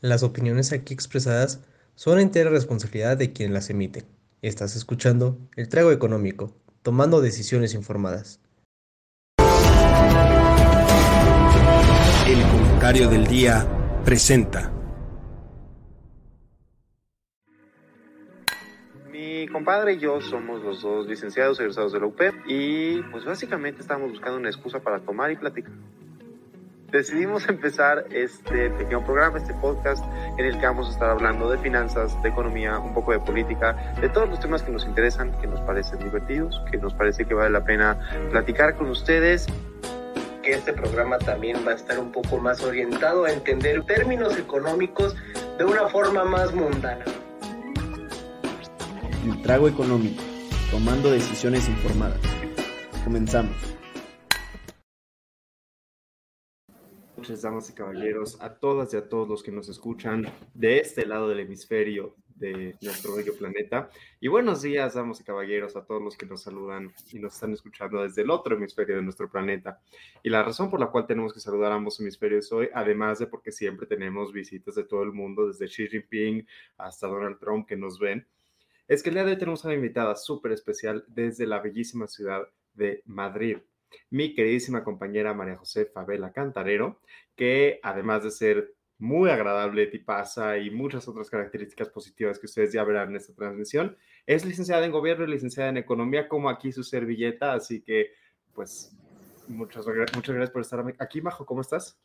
Las opiniones aquí expresadas son entera responsabilidad de quien las emite. Estás escuchando El Trago Económico, tomando decisiones informadas. El comentario del día presenta. Mi compadre y yo somos los dos licenciados egresados de la UP y pues básicamente estábamos buscando una excusa para tomar y platicar decidimos empezar este pequeño programa, este podcast, en el que vamos a estar hablando de finanzas, de economía, un poco de política, de todos los temas que nos interesan, que nos parecen divertidos, que nos parece que vale la pena platicar con ustedes. Que este programa también va a estar un poco más orientado a entender términos económicos de una forma más mundana. El trago económico, tomando decisiones informadas. Comenzamos. Noches, damas y caballeros, a todas y a todos los que nos escuchan de este lado del hemisferio de nuestro bello planeta. Y buenos días, damas y caballeros, a todos los que nos saludan y nos están escuchando desde el otro hemisferio de nuestro planeta. Y la razón por la cual tenemos que saludar a ambos hemisferios hoy, además de porque siempre tenemos visitas de todo el mundo, desde Xi Jinping hasta Donald Trump que nos ven, es que el día de hoy tenemos una invitada súper especial desde la bellísima ciudad de Madrid mi queridísima compañera María José Favela Cantarero, que además de ser muy agradable, tipaza y muchas otras características positivas que ustedes ya verán en esta transmisión, es licenciada en gobierno y licenciada en economía, como aquí su servilleta, así que pues muchas, muchas gracias por estar aquí, Majo, ¿cómo estás?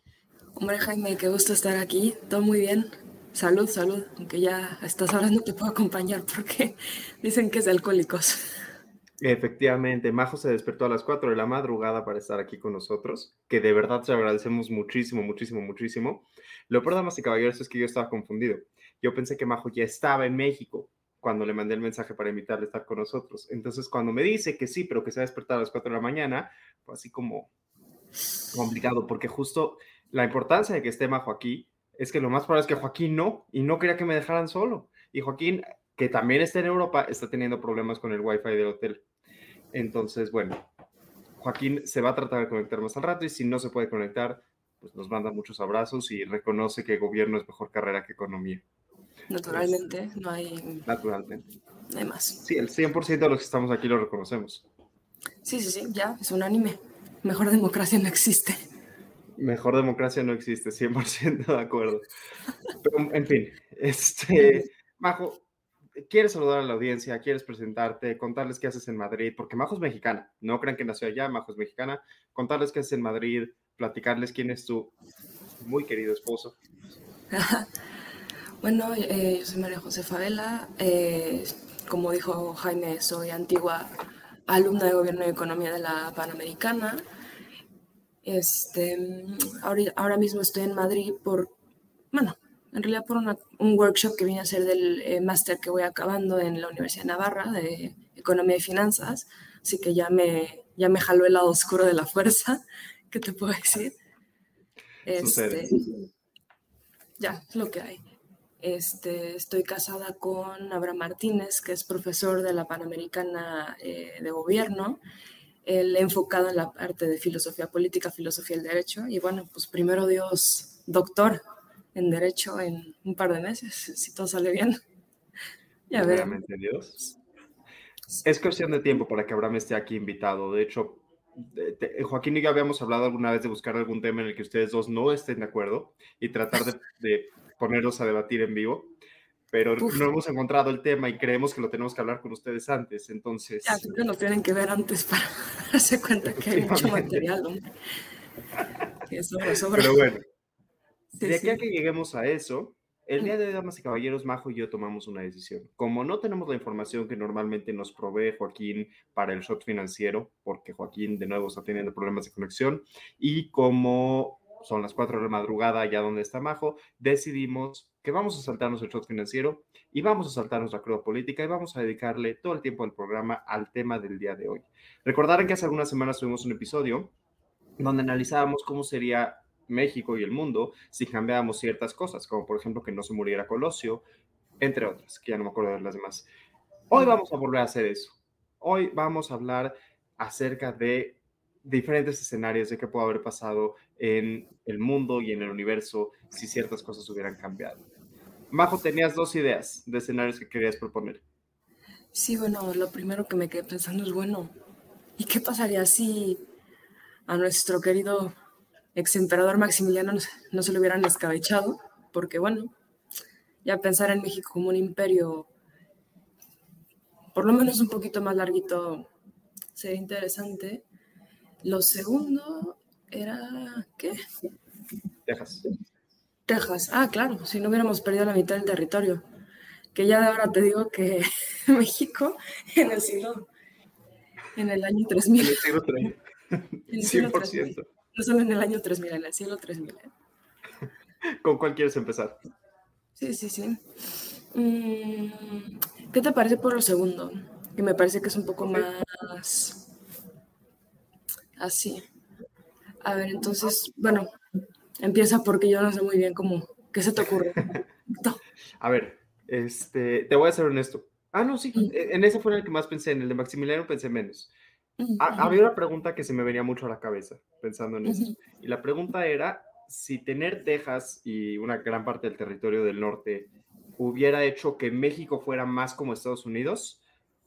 Hombre, Jaime, qué gusto estar aquí, todo muy bien. Salud, salud, aunque ya a estas horas no te puedo acompañar porque dicen que es alcohólicos. Efectivamente, Majo se despertó a las 4 de la madrugada para estar aquí con nosotros, que de verdad te agradecemos muchísimo, muchísimo, muchísimo. Lo peor, damas y caballeros, es que yo estaba confundido. Yo pensé que Majo ya estaba en México cuando le mandé el mensaje para invitarle a estar con nosotros. Entonces, cuando me dice que sí, pero que se ha despertado a las 4 de la mañana, fue así como complicado, porque justo la importancia de que esté Majo aquí es que lo más probable es que Joaquín no, y no quería que me dejaran solo. Y Joaquín que también está en Europa, está teniendo problemas con el Wi-Fi del hotel. Entonces, bueno, Joaquín se va a tratar de conectar más al rato y si no se puede conectar, pues nos manda muchos abrazos y reconoce que gobierno es mejor carrera que economía. Naturalmente, no hay... Naturalmente. No hay más. Sí, el 100% de los que estamos aquí lo reconocemos. Sí, sí, sí, ya, es unánime. Mejor democracia no existe. Mejor democracia no existe, 100% de acuerdo. Pero, en fin, este, Majo, quieres saludar a la audiencia, quieres presentarte, contarles qué haces en Madrid, porque Majo es mexicana, no crean que nació allá, Majo es mexicana, contarles qué haces en Madrid, platicarles quién es tu muy querido esposo. bueno, eh, yo soy María José Favela, eh, como dijo Jaime, soy antigua alumna de Gobierno y Economía de la Panamericana. Este, ahora, ahora mismo estoy en Madrid por, bueno, en realidad por un workshop que vine a hacer del eh, máster que voy acabando en la Universidad de Navarra de Economía y Finanzas, así que ya me, ya me jaló el lado oscuro de la fuerza, ¿qué te puedo decir? Este, ya, es lo que hay. Este, estoy casada con Abraham Martínez, que es profesor de la Panamericana eh, de Gobierno, él enfocado en la parte de filosofía política, filosofía del derecho, y bueno, pues primero Dios, doctor, en derecho en un par de meses, si todo sale bien. Ya veremos. Dios. Es cuestión de tiempo para que Abraham esté aquí invitado. De hecho, Joaquín y yo habíamos hablado alguna vez de buscar algún tema en el que ustedes dos no estén de acuerdo y tratar de, ponerlos a debatir en vivo, pero no hemos encontrado el tema y creemos que lo tenemos que hablar con ustedes antes, entonces... Ya, siempre nos tienen que ver antes para darse cuenta que hay mucho material, hombre. Pero bueno, de aquí a que lleguemos a eso, el día de hoy, damas y caballeros, Majo y yo tomamos una decisión. Como no tenemos la información que normalmente nos provee Joaquín para el shot financiero, porque Joaquín de nuevo está teniendo problemas de conexión, y como son las 4 de la madrugada, ya donde está Majo, decidimos que vamos a saltarnos el shot financiero y vamos a saltarnos la cruda política y vamos a dedicarle todo el tiempo del programa al tema del día de hoy. Recordarán que hace algunas semanas tuvimos un episodio donde analizábamos cómo sería México y el mundo si cambiábamos ciertas cosas, como por ejemplo que no se muriera Colosio, entre otras, que ya no me acuerdo de las demás. Hoy vamos a volver a hacer eso. Hoy vamos a hablar acerca de diferentes escenarios de qué puede haber pasado en el mundo y en el universo si ciertas cosas hubieran cambiado. Majo, tenías dos ideas de escenarios que querías proponer. Sí, bueno, lo primero que me quedé pensando es, bueno, ¿y qué pasaría si a nuestro querido ex emperador Maximiliano no, se lo hubieran escabechado? Porque, bueno, ya pensar en México como un imperio, por lo menos un poquito más larguito, sería interesante. Lo segundo era, ¿qué? Texas. Texas, ah, claro, si no hubiéramos perdido la mitad del territorio. Que ya de ahora te digo que México en el siglo, en el año 3000. En el siglo 3000. 100%. No solo en el año 3000, en el siglo 3000. ¿eh? ¿Con cuál quieres empezar? Sí, sí, sí. Mm, ¿Qué te parece por lo segundo? Que me parece que es un poco más así. A ver, entonces, bueno, empieza porque yo no sé muy bien cómo, ¿qué se te ocurre? A ver, este, te voy a ser honesto. Ah, no, sí, e, en ese fue el que más pensé, en el de Maximiliano pensé menos. Había una pregunta que se me venía mucho a la cabeza pensando en eso. Y la pregunta era si tener Texas y una gran parte del territorio del norte hubiera hecho que México fuera más como Estados Unidos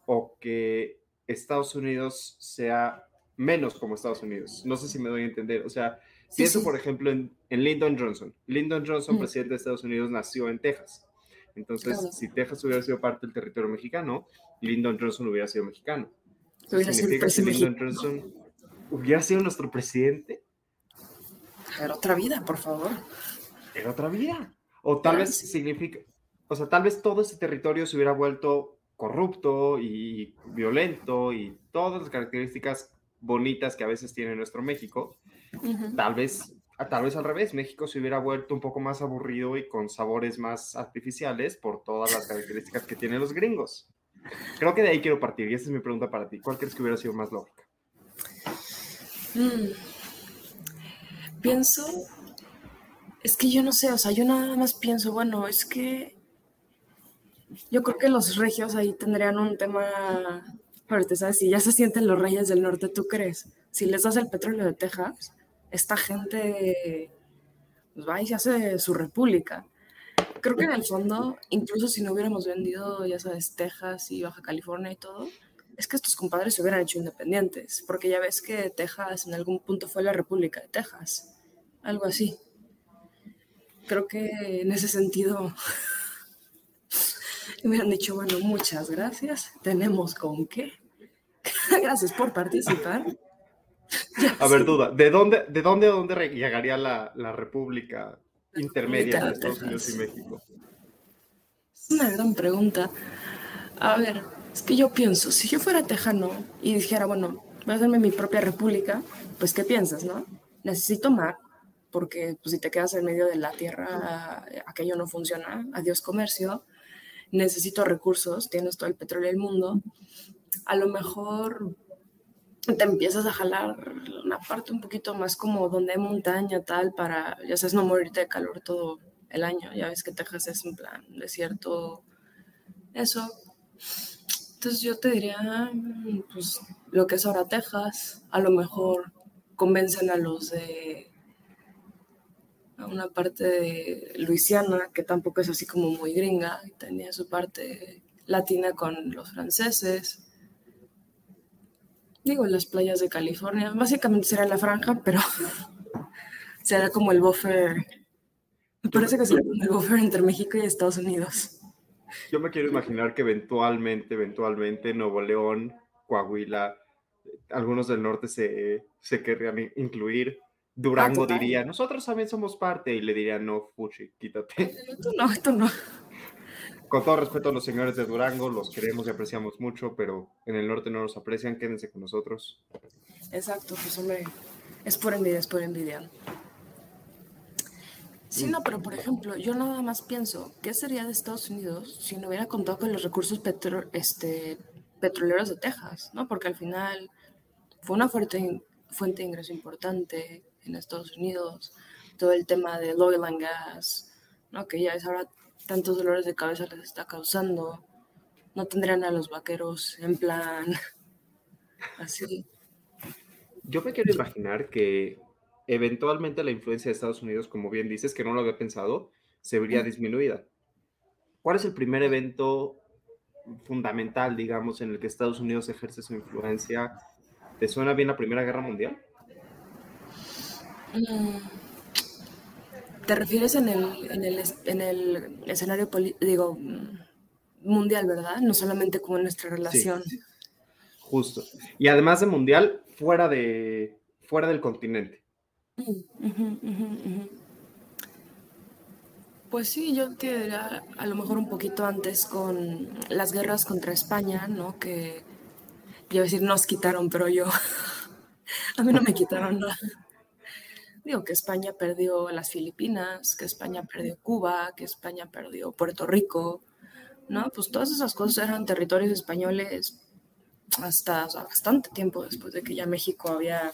o que Estados Unidos sea menos como Estados Unidos. No sé si me doy a entender. O sea, pienso, por ejemplo, en, Lyndon Johnson. Lyndon Johnson, presidente de Estados Unidos, nació en Texas. Entonces, si Texas hubiera sido parte del territorio mexicano, Lyndon Johnson hubiera sido mexicano. ¿Significa que Lyndon Johnson hubiera sido nuestro presidente? Era otra vida, por favor. Era otra vida. O tal vez significa, o sea, tal vez todo ese territorio se hubiera vuelto corrupto y violento y todas las características bonitas que a veces tiene nuestro México. Tal vez tal vez al revés, México se hubiera vuelto un poco más aburrido y con sabores más artificiales por todas las características que tienen los gringos. Creo que de ahí quiero partir y esa es mi pregunta para ti. ¿Cuál crees que hubiera sido más lógica? Mm. Pienso, es que yo no sé, o sea, yo nada más pienso, bueno, es que yo creo que los regios ahí tendrían un tema fuerte, ¿sabes? Si ya se sienten los reyes del norte, ¿tú crees? Si les das el petróleo de Texas, esta gente pues va y se hace su república. Creo que en el fondo, incluso si no hubiéramos vendido, ya sabes, Texas y Baja California y todo, es que estos compadres se hubieran hecho independientes, porque ya ves que Texas en algún punto fue la República de Texas, algo así. Creo que en ese sentido me han dicho, bueno, muchas gracias, tenemos con qué. gracias por participar. A ver, duda, ¿de dónde, de dónde a dónde llegaría la, la República intermedia de Estados Unidos y México? Es una gran pregunta. A ver, es que yo pienso, si yo fuera tejano y dijera, bueno, voy a hacerme mi propia república, pues ¿qué piensas, no? Necesito mar, porque pues, si te quedas en medio de la tierra, aquello no funciona, adiós comercio, necesito recursos, tienes todo el petróleo del mundo, a lo mejor te empiezas a jalar una parte un poquito más como donde hay montaña, tal, para, ya sabes, no morirte de calor todo el año. Ya ves que Texas es un plan desierto, eso. Entonces yo te diría, pues lo que es ahora Texas, a lo mejor convencen a los de a una parte de Luisiana, que tampoco es así como muy gringa, tenía su parte latina con los franceses Digo, las playas de California. Básicamente será la franja, pero será como el buffer. Me parece que será como el buffer entre México y Estados Unidos. Yo me quiero imaginar que eventualmente, eventualmente Nuevo León, Coahuila, algunos del norte se, se querrían incluir. Durango ah, diría, nosotros también somos parte, y le diría, no, Fuchi, quítate. Tú no, tú no con todo respeto a los señores de Durango, los queremos y apreciamos mucho, pero en el norte no los aprecian, quédense con nosotros. Exacto, pues hombre, es por envidia, es por envidia. Sí, no, pero por ejemplo, yo nada más pienso, ¿qué sería de Estados Unidos si no hubiera contado con los recursos este, petroleros de Texas? ¿no? Porque al final fue una fuerte fuente de ingreso importante en Estados Unidos, todo el tema del oil and gas, ¿no? que ya es ahora tantos dolores de cabeza les está causando. No tendrían a los vaqueros en plan así. Yo me quiero imaginar que eventualmente la influencia de Estados Unidos, como bien dices, que no lo había pensado, se vería disminuida. ¿Cuál es el primer evento fundamental, digamos, en el que Estados Unidos ejerce su influencia? ¿Te suena bien la Primera Guerra Mundial? Mm, ¿Te refieres en el, en el, en el escenario digo, mundial, verdad? No solamente como nuestra relación. Justo. Y además de mundial, fuera, de, fuera del continente. Pues sí, yo te diría a lo mejor un poquito antes con las guerras contra España, ¿no? Que, yo decir, nos quitaron, pero yo, a mí no me quitaron nada. Digo que España perdió las Filipinas, que España perdió Cuba, que España perdió Puerto Rico, ¿no? Pues todas esas cosas eran territorios españoles hasta bastante tiempo después de que ya México había,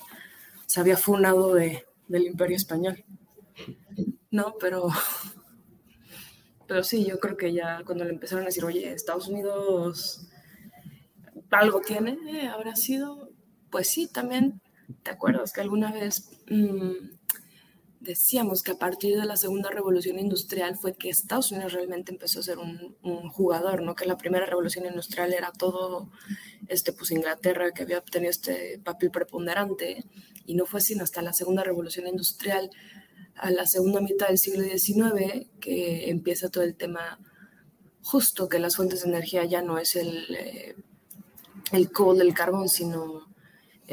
se había funado de, del imperio español. No, pero, pero sí, yo creo que ya cuando le empezaron a decir, oye, Estados Unidos algo tiene, eh, habrá sido, pues sí, también, ¿te acuerdas que alguna vez mm, decíamos que a partir de la segunda revolución industrial fue que Estados Unidos realmente empezó a ser un, jugador, ¿no? Que la primera revolución industrial era todo, este, pues Inglaterra que había obtenido este papel preponderante y no fue sino hasta la segunda revolución industrial, a la segunda mitad del siglo XIX, que empieza todo el tema justo que las fuentes de energía ya no es el, eh, el coal, el carbón, sino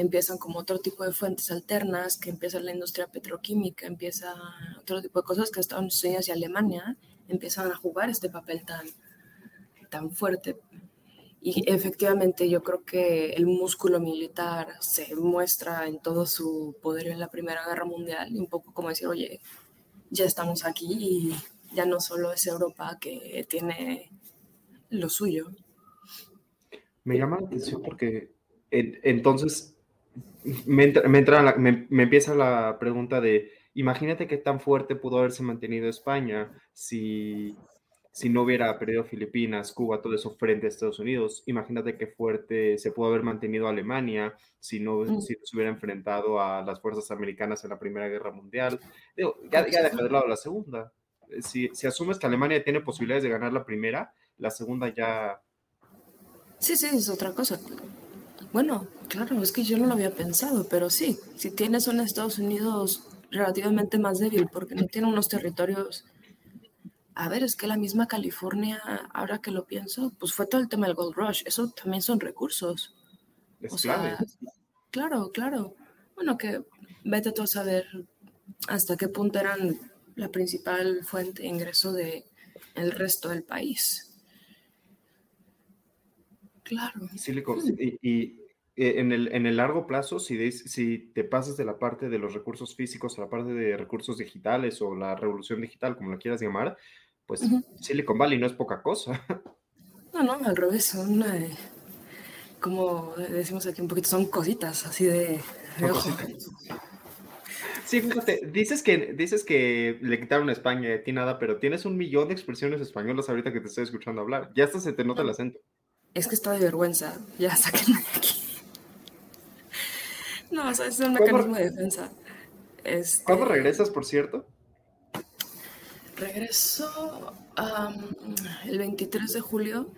empiezan como otro tipo de fuentes alternas, que empieza la industria petroquímica, empieza otro tipo de cosas que Estados Unidos y Alemania empiezan a jugar este papel tan, tan fuerte. Y efectivamente yo creo que el músculo militar se muestra en todo su poder en la Primera Guerra Mundial, un poco como decir, oye, ya estamos aquí y ya no solo es Europa que tiene lo suyo. Me llama la atención porque entonces me, entra, me, empieza la pregunta de, imagínate qué tan fuerte pudo haberse mantenido España si, si no hubiera perdido Filipinas, Cuba, todo eso frente a Estados Unidos. Imagínate qué fuerte se pudo haber mantenido Alemania si no, mm. si se hubiera enfrentado a las fuerzas americanas en la Primera Guerra Mundial. Digo, ya, ya de lado la segunda. Si, si asumes que Alemania tiene posibilidades de ganar la primera, la segunda ya... Sí, sí, es otra cosa. Bueno, claro, es que yo no lo había pensado, pero sí, si tienes un Estados Unidos relativamente más débil porque no tiene unos territorios... A ver, es que la misma California, ahora que lo pienso, pues fue todo el tema del Gold Rush, eso también son recursos. o sea, claro, claro. Bueno, que vete tú a saber hasta qué punto eran la principal fuente de ingreso de el resto del país. Claro. y, eh, en el, en el largo plazo, si, si te pasas de la parte de los recursos físicos a la parte de recursos digitales o la revolución digital, como la quieras llamar, pues Silicon Valley no es poca cosa. No, no, al revés, son, eh, como decimos aquí un poquito, son cositas así de... Sí, fíjate, dices que, dices que le quitaron a España a ti nada, pero tienes un millón de expresiones españolas ahorita que te estoy escuchando hablar. Ya hasta se te nota el acento. Es que está de vergüenza, ya sáquenme de aquí. No, o sea, es un mecanismo de defensa. Este, ¿Cuándo regresas, por cierto? Regreso el 23 de julio.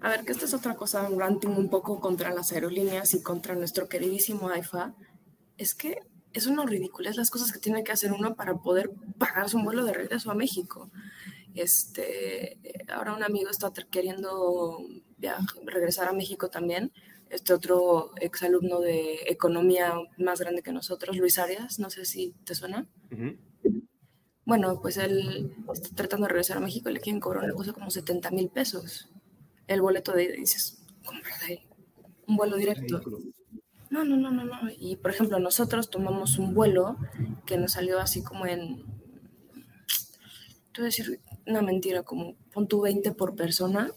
A ver, que esta es otra cosa, un ranting un poco contra las aerolíneas y contra nuestro queridísimo AIFA. Es que es una es las cosas que tiene que hacer uno para poder pagarse un vuelo de regreso a México. Este, ahora un amigo está queriendo regresar a México también este otro exalumno de economía más grande que nosotros, Luis Arias, no sé si te suena. Bueno, pues él está tratando de regresar a México y le quieren cobrar una cosa como 70 mil pesos. El boleto de dices, cómprate un vuelo directo. No, no, no, no, no. Y por ejemplo, nosotros tomamos un vuelo que nos salió así como en, te voy a decir una mentira, como pon tu 20 por persona.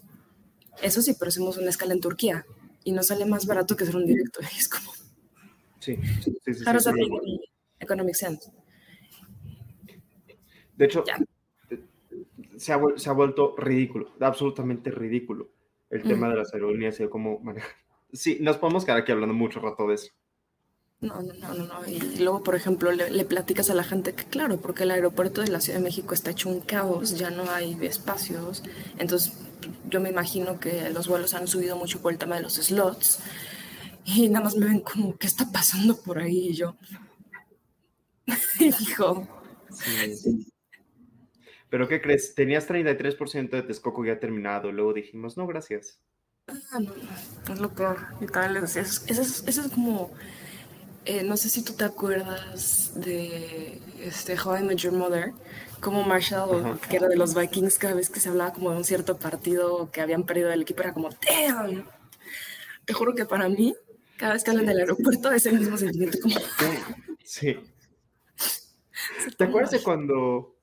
Eso sí, pero hacemos una escala en Turquía y no sale más barato que hacer un directo. Es como. Sí, sí, sí. sí, economic sense. De hecho, se ha, se ha, vuelto ridículo, absolutamente ridículo el tema de las aerolíneas y de cómo manejar. Sí, nos podemos quedar aquí hablando mucho rato de eso. No, no, no, no, Y luego, por ejemplo, le, platicas a la gente que, claro, porque el aeropuerto de la Ciudad de México está hecho un caos, ya no hay espacios. Entonces, yo me imagino que los vuelos han subido mucho por el tema de los slots. Y nada más me ven como, ¿qué está pasando por ahí? Y yo, hijo. Sí. Pero ¿qué crees? Tenías 33% de Texcoco ya terminado. Luego dijimos, no, gracias. Ah, no, es lo peor. Y tal, eso es como eh, no sé si tú te acuerdas de este, How I Met Your Mother, como Marshall, que era de los Vikings, cada vez que se hablaba como de un cierto partido que habían perdido el equipo, era como, damn. Te juro que para mí, cada vez que hablan del aeropuerto, es el mismo sentimiento. Como... Sí. ¿Te acuerdas de cuando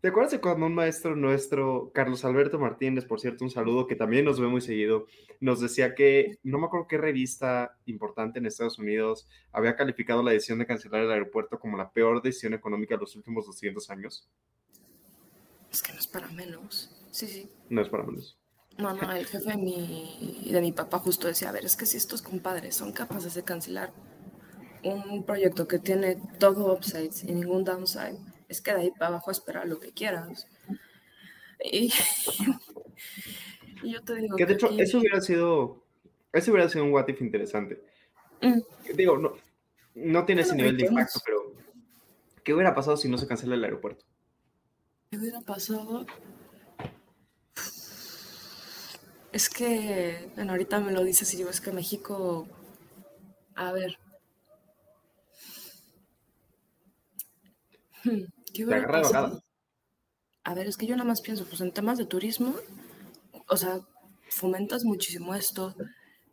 ¿Te acuerdas de cuando un maestro nuestro, Carlos Alberto Martínez, por cierto, un saludo, que también nos ve muy seguido, nos decía que, no me acuerdo qué revista importante en Estados Unidos había calificado la decisión de cancelar el aeropuerto como la peor decisión económica de los últimos 200 años? Es que no es para menos. Sí, sí. No es para menos. No, no, el jefe de mi, de mi papá justo decía, a ver, es que si estos compadres son capaces de cancelar un proyecto que tiene todo upsides y ningún downside, es que de ahí para abajo esperar lo que quieras. Y, yo te digo que, de hecho, eso hubiera sido, eso hubiera sido un what if interesante. Mm. Digo, no, no tiene ese nivel de impacto, pero ¿qué hubiera pasado si no se cancela el aeropuerto? ¿Qué hubiera pasado? Es que, bueno, ahorita me lo dices y digo, es que México, a ver, hmm, a ver, es que yo nada más pienso, pues en temas de turismo, o sea, fomentas muchísimo esto.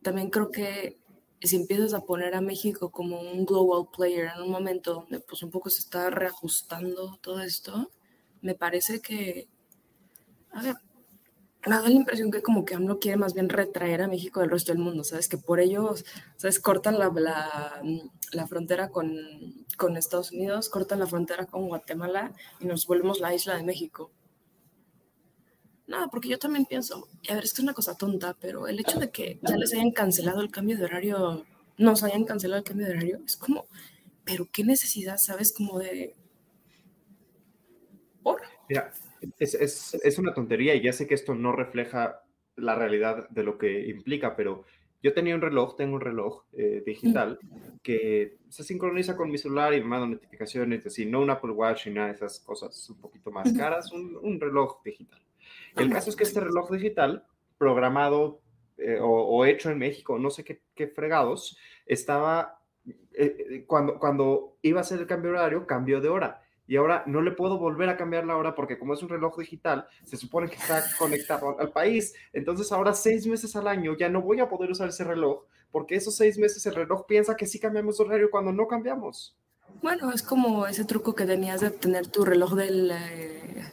También creo que si empiezas a poner a México como un global player en un momento donde pues un poco se está reajustando todo esto, me parece que, a ver, me da la impresión que como que AMLO quiere más bien retraer a México del resto del mundo, ¿sabes? Que por ello, ¿sabes? Cortan la, la, frontera con, con, Estados Unidos, cortan la frontera con Guatemala y nos volvemos la isla de México. Nada, porque yo también pienso, a ver, esto es una cosa tonta, pero el hecho de que ya les hayan cancelado el cambio de horario, nos hayan cancelado el cambio de horario, es como, pero qué necesidad, ¿sabes? Como de... ¿Por? Es, una tontería y ya sé que esto no refleja la realidad de lo que implica, pero yo tenía un reloj, tengo un reloj eh, digital que se sincroniza con mi celular y me manda notificaciones, así, no un Apple Watch ni nada de esas cosas un poquito más caras, un, reloj digital. El caso es que este reloj digital, programado eh, o, hecho en México, no sé qué, fregados, estaba, eh, cuando, cuando iba a hacer el cambio horario, cambió de hora y ahora no le puedo volver a cambiar la hora porque como es un reloj digital, se supone que está conectado al país. Entonces ahora seis meses al año ya no voy a poder usar ese reloj porque esos seis meses el reloj piensa que sí cambiamos horario cuando no cambiamos. Bueno, es como ese truco que tenías de tener tu reloj del, eh,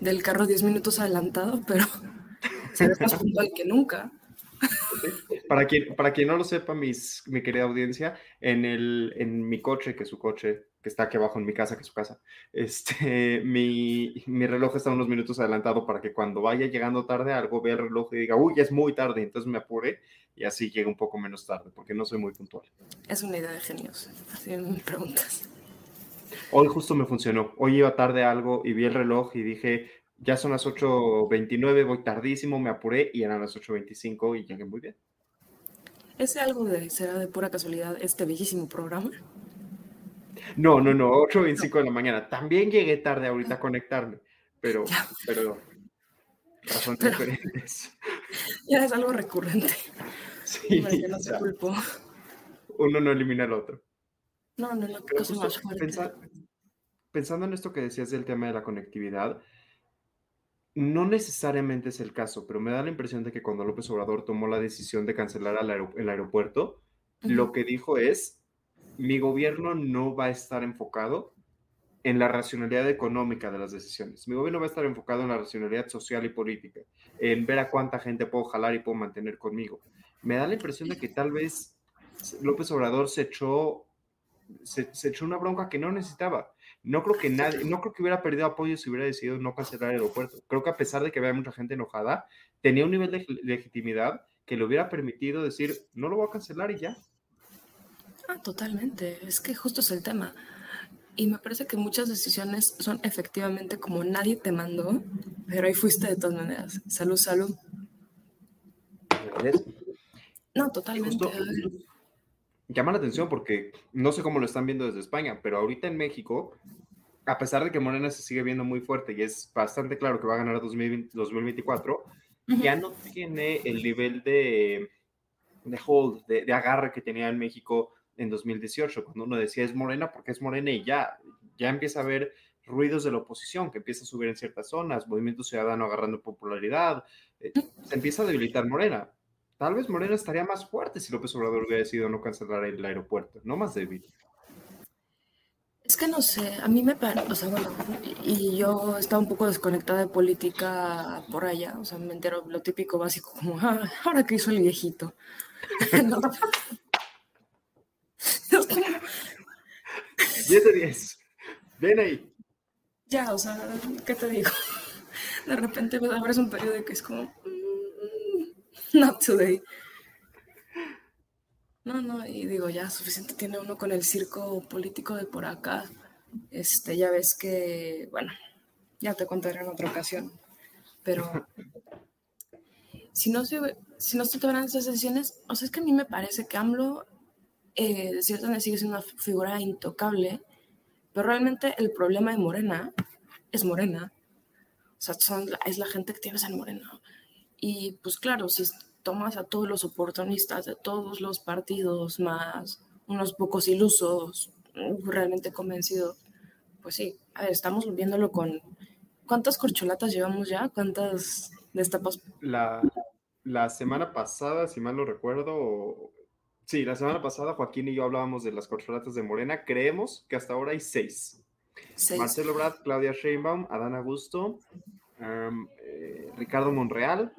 del carro 10 minutos adelantado, pero se más puntual que nunca. Para quien, para quien no lo sepa, mis, mi querida audiencia, en, el, en mi coche, que es su coche, que está aquí abajo en mi casa, que es su casa, este, mi, mi, reloj está unos minutos adelantado para que cuando vaya llegando tarde algo vea el reloj y diga, uy, ya es muy tarde, entonces me apure y así llegue un poco menos tarde, porque no soy muy puntual. Es una idea de genios, así me preguntas. Hoy justo me funcionó. Hoy iba tarde algo y vi el reloj y dije, ya son las 8.29, voy tardísimo, me apuré y eran las 8.25 y llegué muy bien. ¿Ese algo de, será de pura casualidad este bellísimo programa? No, no, no, 8.25 de la mañana. También llegué tarde ahorita a conectarme, pero, pero razones diferentes. Ya es algo recurrente. Sí. no se culpó. Uno no elimina al otro. No, no, no, cosa más pensando en esto que decías del tema de la conectividad, no necesariamente es el caso, pero me da la impresión de que cuando López Obrador tomó la decisión de cancelar el aeropuerto, lo que dijo es, mi gobierno no va a estar enfocado en la racionalidad económica de las decisiones. Mi gobierno va a estar enfocado en la racionalidad social y política, en ver a cuánta gente puedo jalar y puedo mantener conmigo. Me da la impresión de que tal vez López Obrador se echó, se echó una bronca que no necesitaba no creo que nadie, no creo que hubiera perdido apoyo si hubiera decidido no cancelar el aeropuerto. Creo que a pesar de que había mucha gente enojada, tenía un nivel de legitimidad que le hubiera permitido decir, no lo voy a cancelar y ya. Ah, totalmente. Es que justo es el tema. Y me parece que muchas decisiones son efectivamente como nadie te mandó, pero ahí fuiste de todas maneras. Salud, salud. No, totalmente. llama la atención porque no sé cómo lo están viendo desde España, pero ahorita en México, a pesar de que Morena se sigue viendo muy fuerte y es bastante claro que va a ganar 2024, ya no tiene el nivel de, de hold, de, de agarre que tenía en México en 2018, cuando uno decía es morena porque es morena y ya, ya empieza a haber ruidos de la oposición que empieza a subir en ciertas zonas, movimiento ciudadano agarrando popularidad, eh, se empieza a debilitar Morena. Tal vez Morena estaría más fuerte si López Obrador hubiera decidido no cancelar el aeropuerto, no más débil. Es que no sé, a mí me parece, o sea, bueno, y yo estaba un poco desconectada de política por allá, o sea, me entero lo típico básico, como, ah, ahora que hizo el viejito. 10 de 10. Ven ahí. Ya, o sea, ¿qué te digo? De repente me abres un periodo que es como, mm, not today. No, no, y digo, ya suficiente tiene uno con el circo político de por acá. Este, ya ves que, bueno, ya te contaré en otra ocasión. Pero si no se, si no se toman esas decisiones, o sea, es que a mí me parece que AMLO eh, de cierta manera sigue siendo una figura intocable, pero realmente el problema de Morena es Morena. O sea, es la gente que tienes en Morena. Y pues claro, si tomas a todos los oportunistas de todos los partidos, más unos pocos ilusos, realmente convencidos, pues sí, a ver, estamos viéndolo con... ¿Cuántas corcholatas llevamos ya? ¿Cuántas destapas? La, la semana pasada, si mal no recuerdo, Sí, la semana pasada Joaquín y yo hablábamos de las corcholatas de Morena. Creemos que hasta ahora hay seis. Marcelo Brad, Claudia Sheinbaum, Adán Augusto, eh, Ricardo Monreal,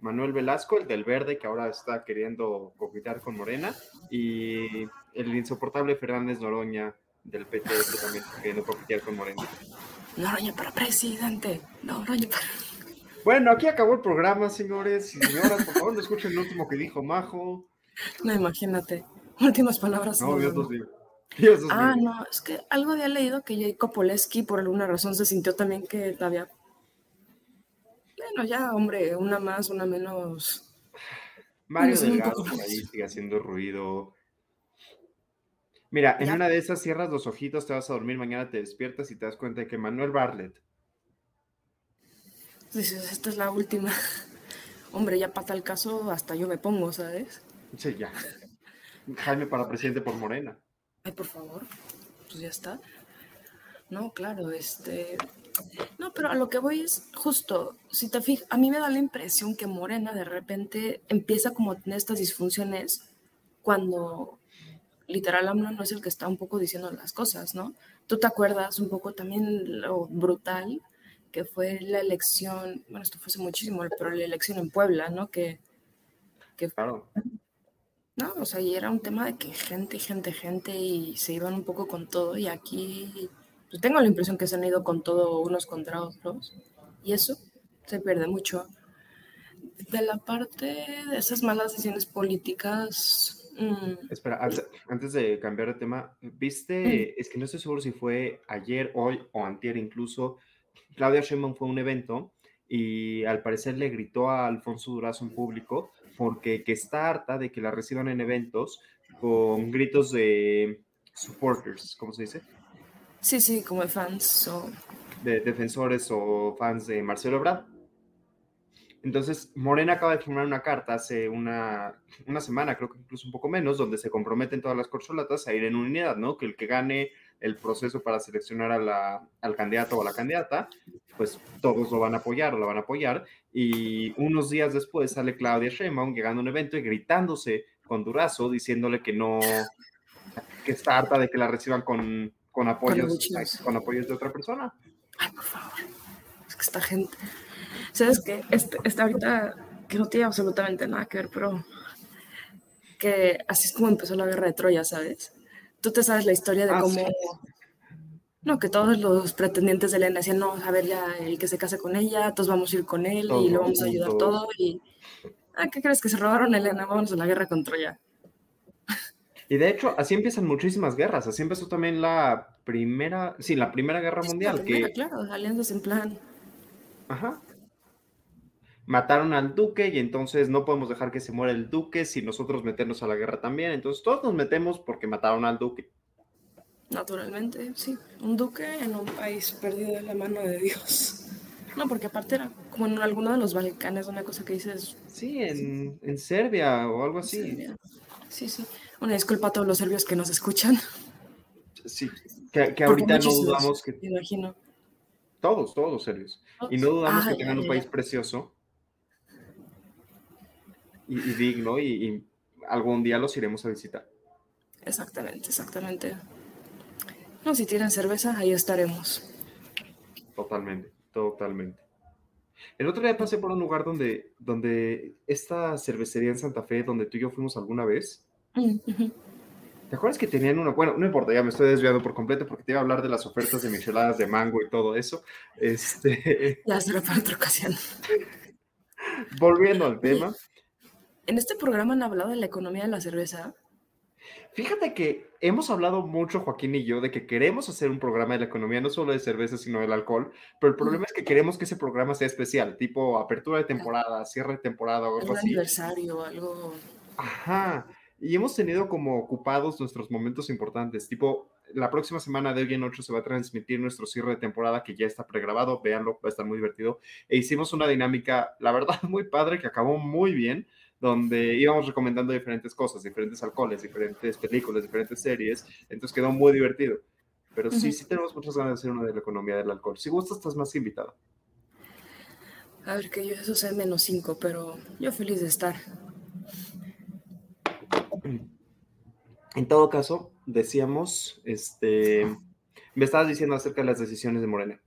Manuel Velasco, el del verde que ahora está queriendo coquetear con Morena, y el insoportable Fernández Noroña del PT que también está queriendo coquetear con Morena. Noroña para presidente. Noroña para... Bueno, aquí acabó el programa, señores y señoras. Por favor, no escuchen el último que dijo Majo. No, imagínate. Últimas palabras. No, Dios Dios ah, no, es que algo había leído que Jacob Poleski por alguna razón se sintió también que había. Bueno, ya, hombre, una más, una menos. Mario Delgado ahí sigue haciendo ruido. Mira, en una de esas cierras los ojitos, te vas a dormir, mañana te despiertas y te das cuenta de que Manuel Bartlett. Dices, esta es la última. Hombre, ya pasa el caso, hasta yo me pongo, ¿sabes? Sí, ya. Jaime para presidente por Morena. Ay, por favor. Pues ya está. No, claro, este. No, pero a lo que voy es justo, si te fijas, a mí me da la impresión que Morena de repente empieza como a tener estas disfunciones cuando literal AMLO no es el que está un poco diciendo las cosas, ¿no? Tú te acuerdas un poco también lo brutal que fue la elección, bueno, esto fue hace muchísimo, pero la elección en Puebla, ¿no? Que, que claro. ¿No? O sea, y era un tema de que gente, gente, gente y se iban un poco con todo y aquí pues tengo la impresión que se han ido con todo unos contra otros y eso se pierde mucho. De la parte de esas malas decisiones políticas... Mm, Espera, antes de cambiar de tema, ¿viste? Es que no estoy seguro si fue ayer, hoy o antier incluso, Claudia Sheinbaum fue a un evento y al parecer le gritó a Alfonso Durazo en público porque que está harta de que la reciban en eventos con gritos de supporters, ¿cómo se dice? Sí, sí, como de fans o... De defensores o fans de Marcelo Ebrard. Entonces, Morena acaba de firmar una carta hace una, una semana, creo que incluso un poco menos, donde se comprometen todas las corcholatas a ir en unidad, ¿no? Que el que gane el proceso para seleccionar a la, al candidato o a la candidata, pues todos lo van a apoyar o la van a apoyar. Y unos días después sale Claudia Sheinbaum llegando a un evento y gritándose con Durazo, diciéndole que no, que está harta de que la reciban con, con apoyos, con, apoyos de otra persona. Ay, por favor. Es que esta gente, ¿sabes qué? Este, esta ahorita, que no tiene absolutamente nada que ver, pero que así es como empezó la guerra de Troya, ¿sabes? Tú te sabes la historia de ah, cómo... No, que todos los pretendientes de Elena decían, no, a ver, ya el que se case con ella, todos vamos a ir con él y lo vamos a ayudar todo. Y, ah, ¿qué crees? Que se robaron a Elena, vamos a la guerra contra ella. Y de hecho, así empiezan muchísimas guerras. Así empezó también la primera, sí, la primera guerra mundial. La primera, que, claro, alianzas en plan. Ajá. Mataron al duque y entonces no podemos dejar que se muera el duque sin nosotros meternos a la guerra también. Entonces todos nos metemos porque mataron al duque. Naturalmente, sí. Un duque en un país perdido de la mano de Dios. No, porque aparte era como en alguno de los Balcanes, una cosa que dices. Sí, en, en Serbia o algo así. Serbia. Sí, sí. Una disculpa a todos los serbios que nos escuchan. Sí, que, que ahorita no dudamos que. Me imagino. Todos, todos los serbios. Y no dudamos que tengan un país precioso y, y digno y, y algún día los iremos a visitar. Exactamente, exactamente. No, si tienen cerveza, ahí estaremos. Totalmente, totalmente. El otro día pasé por un lugar donde, donde esta cervecería en Santa Fe, donde tú y yo fuimos alguna vez. Mm. ¿Te acuerdas que tenían una? Bueno, no importa, ya me estoy desviando por completo porque te iba a hablar de las ofertas de micheladas de mango y todo eso. Este, Ya será para otra ocasión. volviendo al tema, En este programa han hablado de la economía de la cerveza. fíjate que hemos hablado mucho, Joaquín y yo, de que queremos hacer un programa de la economía, no solo de cerveza, sino del alcohol, pero el problema es que queremos que ese programa sea especial, tipo apertura de temporada, cierre de temporada o algo así. aniversario, algo. Ajá. Y hemos tenido como ocupados nuestros momentos importantes, tipo, la próxima semana de hoy en 8 se va a transmitir nuestro cierre de temporada que ya está pregrabado, véanlo, va a estar muy divertido. E hicimos una dinámica, la verdad, muy padre, que acabó muy bien, donde íbamos recomendando diferentes cosas, diferentes alcoholes, diferentes películas, diferentes series, entonces quedó muy divertido. Pero sí, sí tenemos muchas ganas de hacer una de la economía del alcohol. Si gustas, estás más que invitado. A ver, que yo eso sé menos cinco, pero yo feliz de estar. En todo caso, decíamos, este, me estabas diciendo acerca de las decisiones de Morena.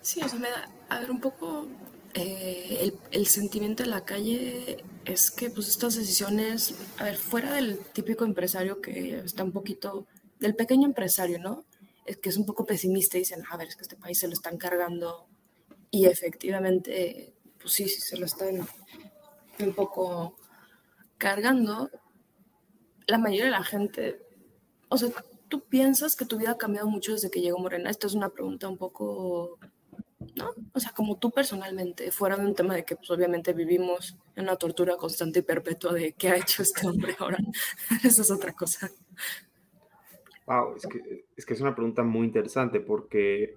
Sí, o sea, me da, a ver, un poco eh, el, sentimiento de la calle es que pues estas decisiones, a ver, fuera del típico empresario que está un poquito, del pequeño empresario, ¿no? Es que es un poco pesimista y dicen, a ver, es que este país se lo están cargando y efectivamente, pues sí, sí, se lo están un poco cargando. La mayoría de la gente, o sea, ¿tú piensas que tu vida ha cambiado mucho desde que llegó Morena? Esto es una pregunta un poco ¿no? O sea, como tú personalmente, fuera de un tema de que pues obviamente vivimos en una tortura constante y perpetua de qué ha hecho este hombre ahora. Eso es otra cosa. Wow, es que, es que es una pregunta muy interesante porque,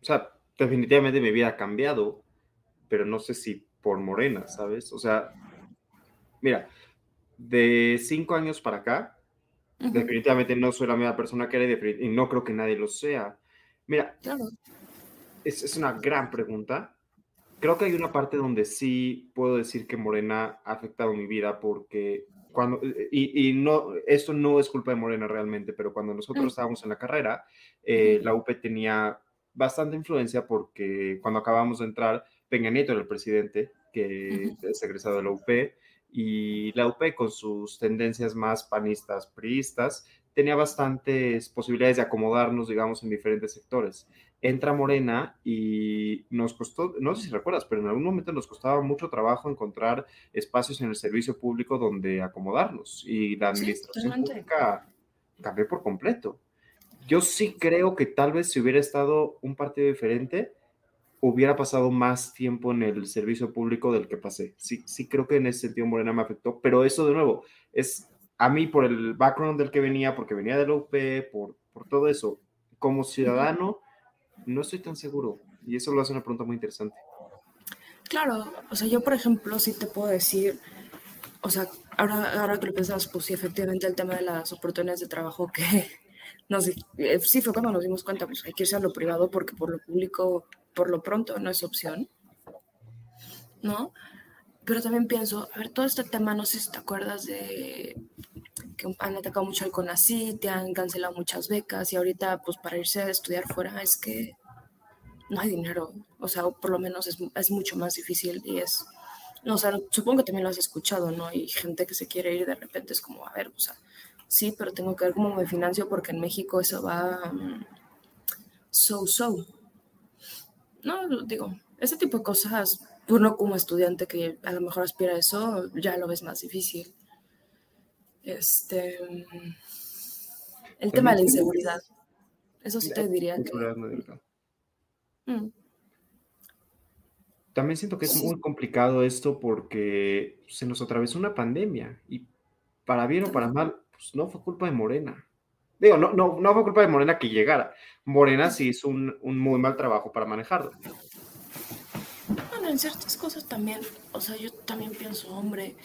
o sea, definitivamente mi vida ha cambiado, pero no sé si por Morena, ¿sabes? O sea, mira, de cinco años para acá, definitivamente no soy la misma persona que era y y no creo que nadie lo sea. Mira, Claro. Es, es una gran pregunta. Creo que hay una parte donde sí puedo decir que Morena ha afectado mi vida porque cuando, y, y no, esto no es culpa de Morena realmente, pero cuando nosotros Mm. estábamos en la carrera, eh, la UP tenía bastante influencia porque cuando acabamos de entrar, Peña Nieto era el presidente, que es egresado de la UP, y la UP con sus tendencias más panistas, priistas, tenía bastantes posibilidades de acomodarnos, digamos, en diferentes sectores. Entra Morena y nos costó, no sé si recuerdas, pero en algún momento nos costaba mucho trabajo encontrar espacios en el servicio público donde acomodarnos y la Sí, administración totalmente. pública cambió por completo. Yo sí creo que tal vez si hubiera estado un partido diferente, hubiera pasado más tiempo en el servicio público del que pasé. Sí, sí creo que en ese sentido Morena me afectó, pero eso de nuevo es a mí por el background del que venía, porque venía de la UP, por, por todo eso. Como ciudadano, no estoy tan seguro. Y eso lo hace una pregunta muy interesante. Claro, o sea, yo por ejemplo sí te puedo decir, o sea, ahora, ahora que lo pensamos, pues sí, efectivamente el tema de las oportunidades de trabajo que nos, eh, sí fue cuando nos dimos cuenta, pues hay que irse a lo privado porque por lo público, por lo pronto no es opción, ¿no? Pero también pienso, a ver, todo este tema, no sé si te acuerdas de que han atacado mucho al CONACYT, te han cancelado muchas becas y ahorita pues para irse a estudiar fuera es que no hay dinero, o sea, por lo menos es, es mucho más difícil y es, no, o sea, supongo que también lo has escuchado, ¿no? Hay gente que se quiere ir y de repente es como, a ver, o sea, sí, pero tengo que ver cómo me financio porque en México eso va um, so, so. No, digo, ese tipo de cosas, uno como estudiante que a lo mejor aspira a eso, ya lo ves más difícil. Este, el tema de la inseguridad. Eso sí te diría que... Mm. También siento que es muy complicado esto porque se nos atravesó una pandemia y para bien o para mal, pues no fue culpa de Morena. Digo, no, no, no fue culpa de Morena que llegara. Morena sí hizo un, un muy mal trabajo para manejarlo. Bueno, en ciertas cosas también, o sea, yo también pienso, hombre,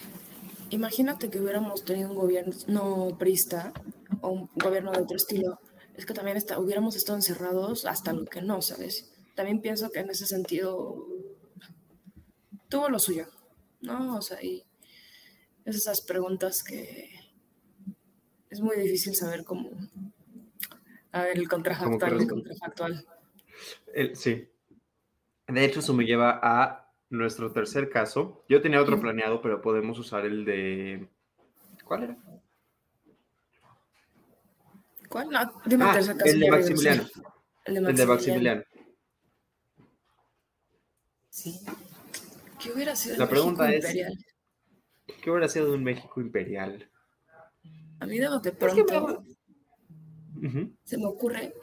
imagínate que hubiéramos tenido un gobierno no prista o un gobierno de otro estilo, es que también está, hubiéramos estado encerrados hasta lo que no, ¿sabes? También pienso que en ese sentido tuvo lo suyo, ¿no? O sea, y es esas preguntas que es muy difícil saber cómo. A ver, el contrafactual, el contrafactual. sí. De hecho, eso me lleva a nuestro tercer caso. Yo tenía otro planeado, pero podemos usar el de. ¿Cuál era? ¿Cuál? No, dime ah, el, el de Maximiliano. El de Maximiliano. El de Maximiliano. Sí. ¿Qué hubiera sido La pregunta es, ¿qué hubiera sido de un México imperial? A mí de pronto se me ocurre,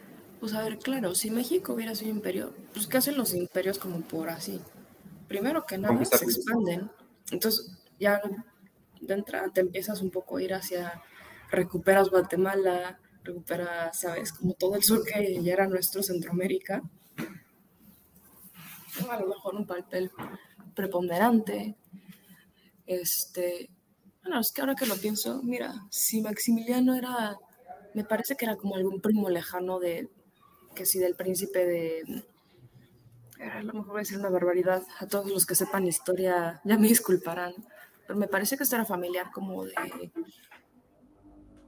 pues a ver, claro, si México hubiera sido imperio, pues ¿qué hacen los imperios como por así? Primero que nada, se expanden. Entonces, ya de entrada te empiezas un poco a ir hacia, recuperas Guatemala, recuperas, ¿sabes? Como todo el sur que ya era nuestro Centroamérica. A lo mejor un papel preponderante. Este, bueno, es que ahora que lo pienso, mira, si Maximiliano era, me parece que era como algún primo lejano de, que si del príncipe de, a lo mejor voy a decir una barbaridad, a todos los que sepan historia ya me disculparán, pero me parece que esto era familiar como de,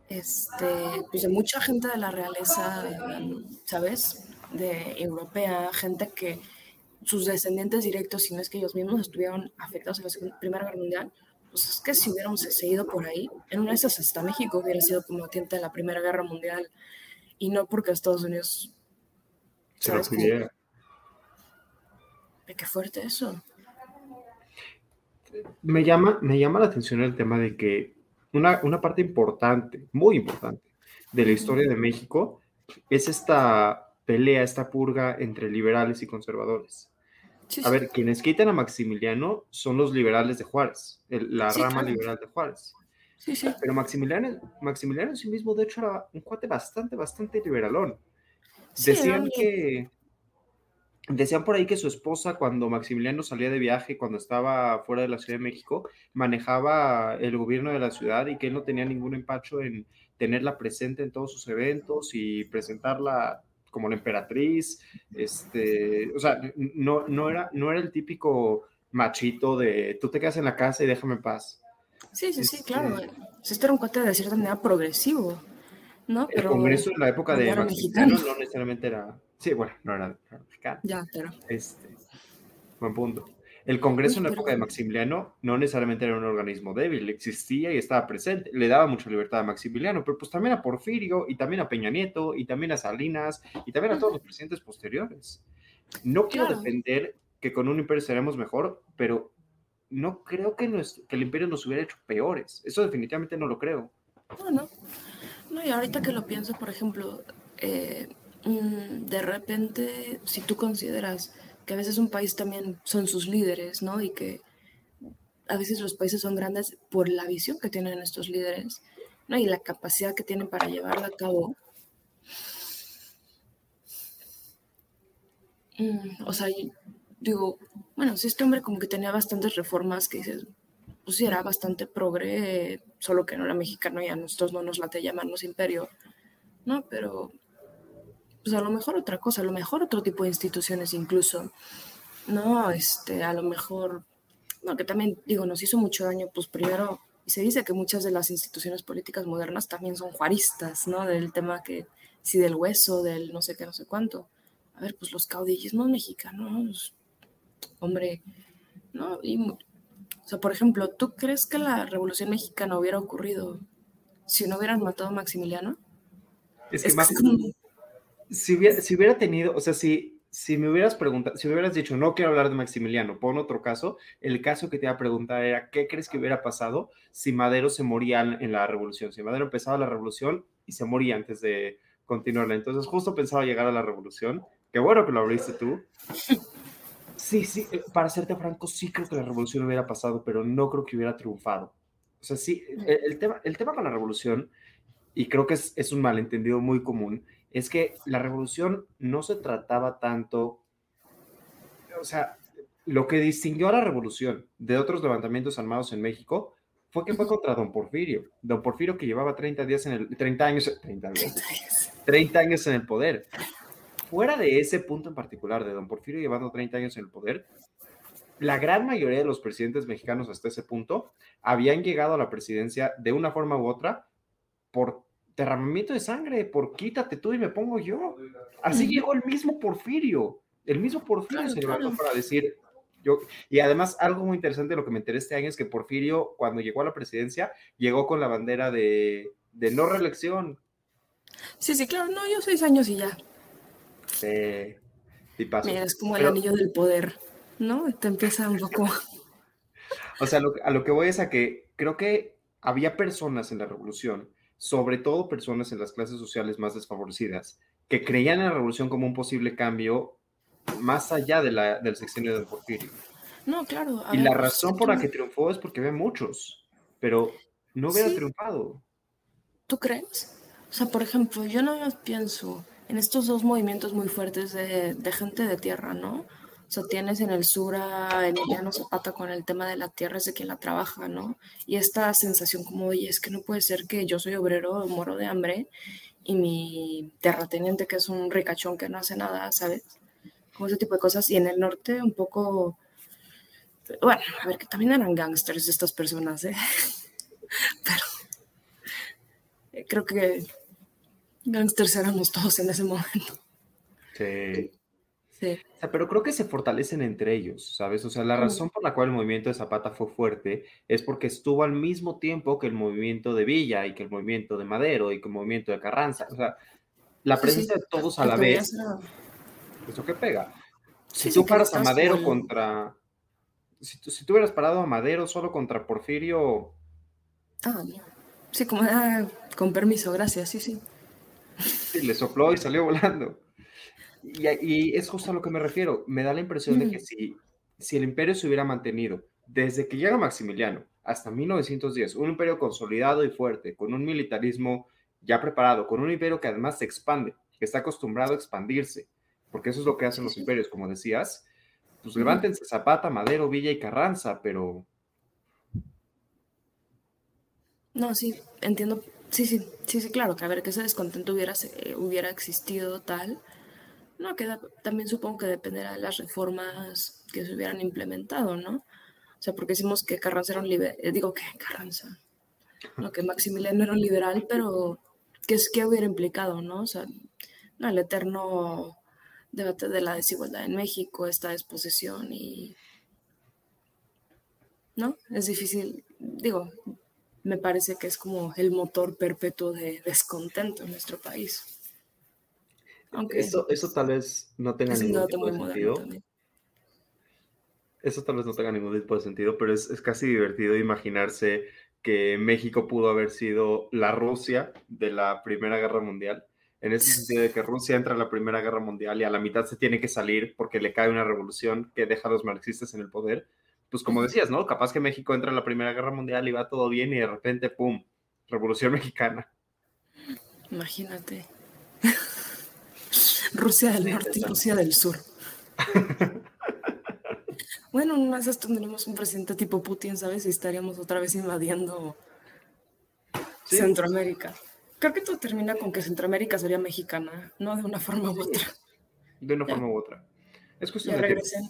este, pues de mucha gente de la realeza, ¿sabes? De europea, gente que sus descendientes directos, si no es que ellos mismos estuvieron afectados en la Primera Guerra Mundial, pues es que si hubiéramos seguido por ahí, en una de esas hasta México hubiera sido combatiente de la Primera Guerra Mundial. Y no porque Estados Unidos se lo pidiera. Qué fuerte eso. Me llama, me llama la atención el tema de que una, una parte importante, muy importante, de la historia de México es esta pelea, esta purga entre liberales y conservadores a ver, quienes quitan a Maximiliano son los liberales de Juárez, la rama liberal de Juárez. Sí, sí. Pero Maximiliano, Maximiliano en sí mismo, de hecho, era un cuate bastante, bastante liberalón. Decían que. Decían por ahí que su esposa, cuando Maximiliano salía de viaje, cuando estaba fuera de la Ciudad de México, manejaba el gobierno de la ciudad y que él no tenía ningún empacho en tenerla presente en todos sus eventos y presentarla como la emperatriz, este, o sea, no, no, era, no era el típico machito de tú te quedas en la casa y déjame en paz. Sí, sí, sí, claro. Este era un cuate de cierta manera progresivo, ¿no? Pero el Congreso en la época de Maximiliano no necesariamente era, sí, bueno, no era, mexicano. Ya, pero. Este, buen punto. El Congreso en la época de Maximiliano no necesariamente era un organismo débil, existía y estaba presente, le daba mucha libertad a Maximiliano, pero pues también a Porfirio y también a Peña Nieto y también a Salinas y también a todos los presidentes posteriores. No quiero defender que con un imperio seremos mejor, pero no creo que, que el imperio nos hubiera hecho peores. Eso definitivamente no lo creo. No, no. No, y ahorita que lo pienso, por ejemplo, eh, de repente, si tú consideras que a veces un país también son sus líderes, ¿no? Y que a veces los países son grandes por la visión que tienen estos líderes, ¿no? Y la capacidad que tienen para llevarla a cabo. Mm, o sea, digo, bueno, si este hombre como que tenía bastantes reformas que dices, pues sí, era bastante progre, solo que no era mexicano y a nosotros no nos late llamarnos imperio, ¿no? Pero pues a lo mejor otra cosa, a lo mejor otro tipo de instituciones incluso, ¿no? Este, a lo mejor, no, que también, digo, nos hizo mucho daño, pues primero, y se dice que muchas de las instituciones políticas modernas también son juaristas, ¿no? Del tema que, si del hueso, del no sé qué, no sé cuánto. A ver, pues los caudillismos mexicanos, hombre, ¿no? Y, o sea, por ejemplo, ¿tú crees que la Revolución Mexicana hubiera ocurrido si no hubieran matado a Maximiliano? Es que, más, si hubiera, si hubiera tenido, o sea, si si me hubieras preguntado, si me hubieras dicho, no quiero hablar de Maximiliano, pon otro caso, el caso que te iba a preguntar era, ¿qué crees que hubiera pasado si Madero se moría en la revolución? Si Madero empezaba la revolución y se moría antes de continuarla. Entonces, justo pensaba llegar a la revolución. Qué bueno que lo abriste tú. Sí, sí, eh, para serte franco, sí creo que la revolución hubiera pasado, pero no creo que hubiera triunfado. O sea, sí, el, tema, el tema con la revolución, y creo que es, es un malentendido muy común, es que la revolución no se trataba tanto, o sea, lo que distinguió a la revolución de otros levantamientos armados en México fue que fue contra don Porfirio, don Porfirio que llevaba 30 días en el 30 años, 30 30 años. en el poder. Fuera de ese punto en particular de don Porfirio llevando 30 años en el poder, la gran mayoría de los presidentes mexicanos hasta ese punto habían llegado a la presidencia de una forma u otra por derramamiento de sangre, por quítate tú y me pongo yo. Así llegó el mismo Porfirio. El mismo Porfirio se levantó para decir, yo, y además algo muy interesante de lo que me enteré este año es que Porfirio, cuando llegó a la presidencia, llegó con la bandera de, de no reelección. Sí, sí, claro, no, yo seis años y ya. Sí, y paso. Mira, es como el anillo del poder, ¿no? Te empieza un poco... o sea, a lo que voy es a que creo que había personas en la revolución sobre todo personas en las clases sociales más desfavorecidas, que creían en la revolución como un posible cambio más allá de la, del sexenio de Porfirio. No, claro. Y la razón por la que triunfó es porque ve muchos, pero no hubiera triunfado. ¿Tú crees? O sea, por ejemplo, yo no pienso en estos dos movimientos muy fuertes de, de gente de tierra, ¿no? Sea, tienes en el sur a Emiliano Zapata con el tema de la tierra es de quien la trabaja, ¿no? Y esta sensación como, oye, es que no puede ser que yo soy obrero, moro de hambre, y mi terrateniente que es un ricachón que no hace nada, ¿sabes? Como ese tipo de cosas. Y en el norte un poco, bueno, a ver, que también eran gangsters estas personas, ¿eh? Pero eh, creo que gangsters éramos todos en ese momento. Sí. Sí. pero creo que se fortalecen entre ellos, ¿sabes? O sea, la razón por la cual el movimiento de Zapata fue fuerte es porque estuvo al mismo tiempo que el movimiento de Villa y que el movimiento de Madero y que el movimiento de Carranza. O sea, la presencia de todos a la vez, eso que pega. Si tú paras a Madero contra... Si tú, si tú hubieras parado a Madero solo contra Porfirio... Ah, sí, como ah, con permiso, gracias, sí, sí. Sí, le sopló y salió volando. Y, es justo a lo que me refiero. Me da la impresión de que si, si el imperio se hubiera mantenido desde que llega Maximiliano hasta 1910, un imperio consolidado y fuerte, con un militarismo ya preparado, con un imperio que además se expande, que está acostumbrado a expandirse, porque eso es lo que hacen los imperios, como decías, pues levántense Zapata, Madero, Villa y Carranza, pero... No, sí, entiendo. Sí, sí, sí, sí, claro, que a ver, que ese descontento hubiera, hubiera existido tal, no, que también supongo que dependerá de las reformas que se hubieran implementado, ¿no? O sea, porque decimos que Carranza era un liberal, eh, digo que Carranza, no, que Maximiliano era un liberal, pero ¿qué es que hubiera implicado, no? O sea, no, el eterno debate de la desigualdad en México, esta exposición y... ¿No? Es difícil, digo, me parece que es como el motor perpetuo de descontento en nuestro país. Eso, eso tal vez no tenga ningún tipo de sentido. Eso tal vez no tenga ningún tipo de sentido, pero es, es casi divertido imaginarse que México pudo haber sido la Rusia de la Primera Guerra Mundial, en ese sentido de que Rusia entra a la Primera Guerra Mundial y a la mitad se tiene que salir porque le cae una revolución que deja a los marxistas en el poder. Pues como decías, ¿no? Capaz que México entra a la Primera Guerra Mundial y va todo bien y de repente, ¡pum!, Revolución Mexicana. Imagínate. Rusia del Norte y Rusia del Sur. bueno, en una vez tendremos un presidente tipo Putin, ¿sabes? Y estaríamos otra vez invadiendo Centroamérica. Creo que todo termina con que Centroamérica sería mexicana, no de una forma u otra. De una forma u otra. Es cuestión ya de regresen